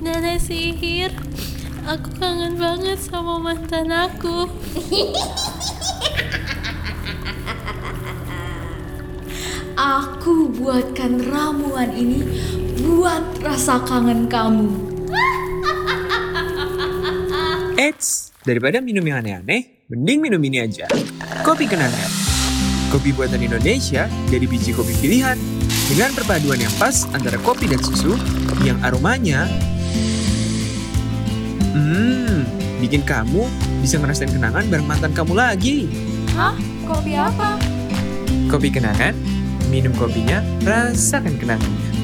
Nenek sihir, aku kangen banget sama mantan aku. Aku buatkan ramuan ini buat rasa kangen kamu. Eits, daripada minum yang aneh-aneh, mending minum ini aja. Kopi kenangan. Kopi buatan Indonesia dari biji kopi pilihan. Dengan perpaduan yang pas antara kopi dan susu, yang aromanya... Hmm, bikin kamu bisa ngerasain kenangan bareng mantan kamu lagi. Hah? Kopi apa? Kopi kenangan, minum kopinya, rasakan kenangannya.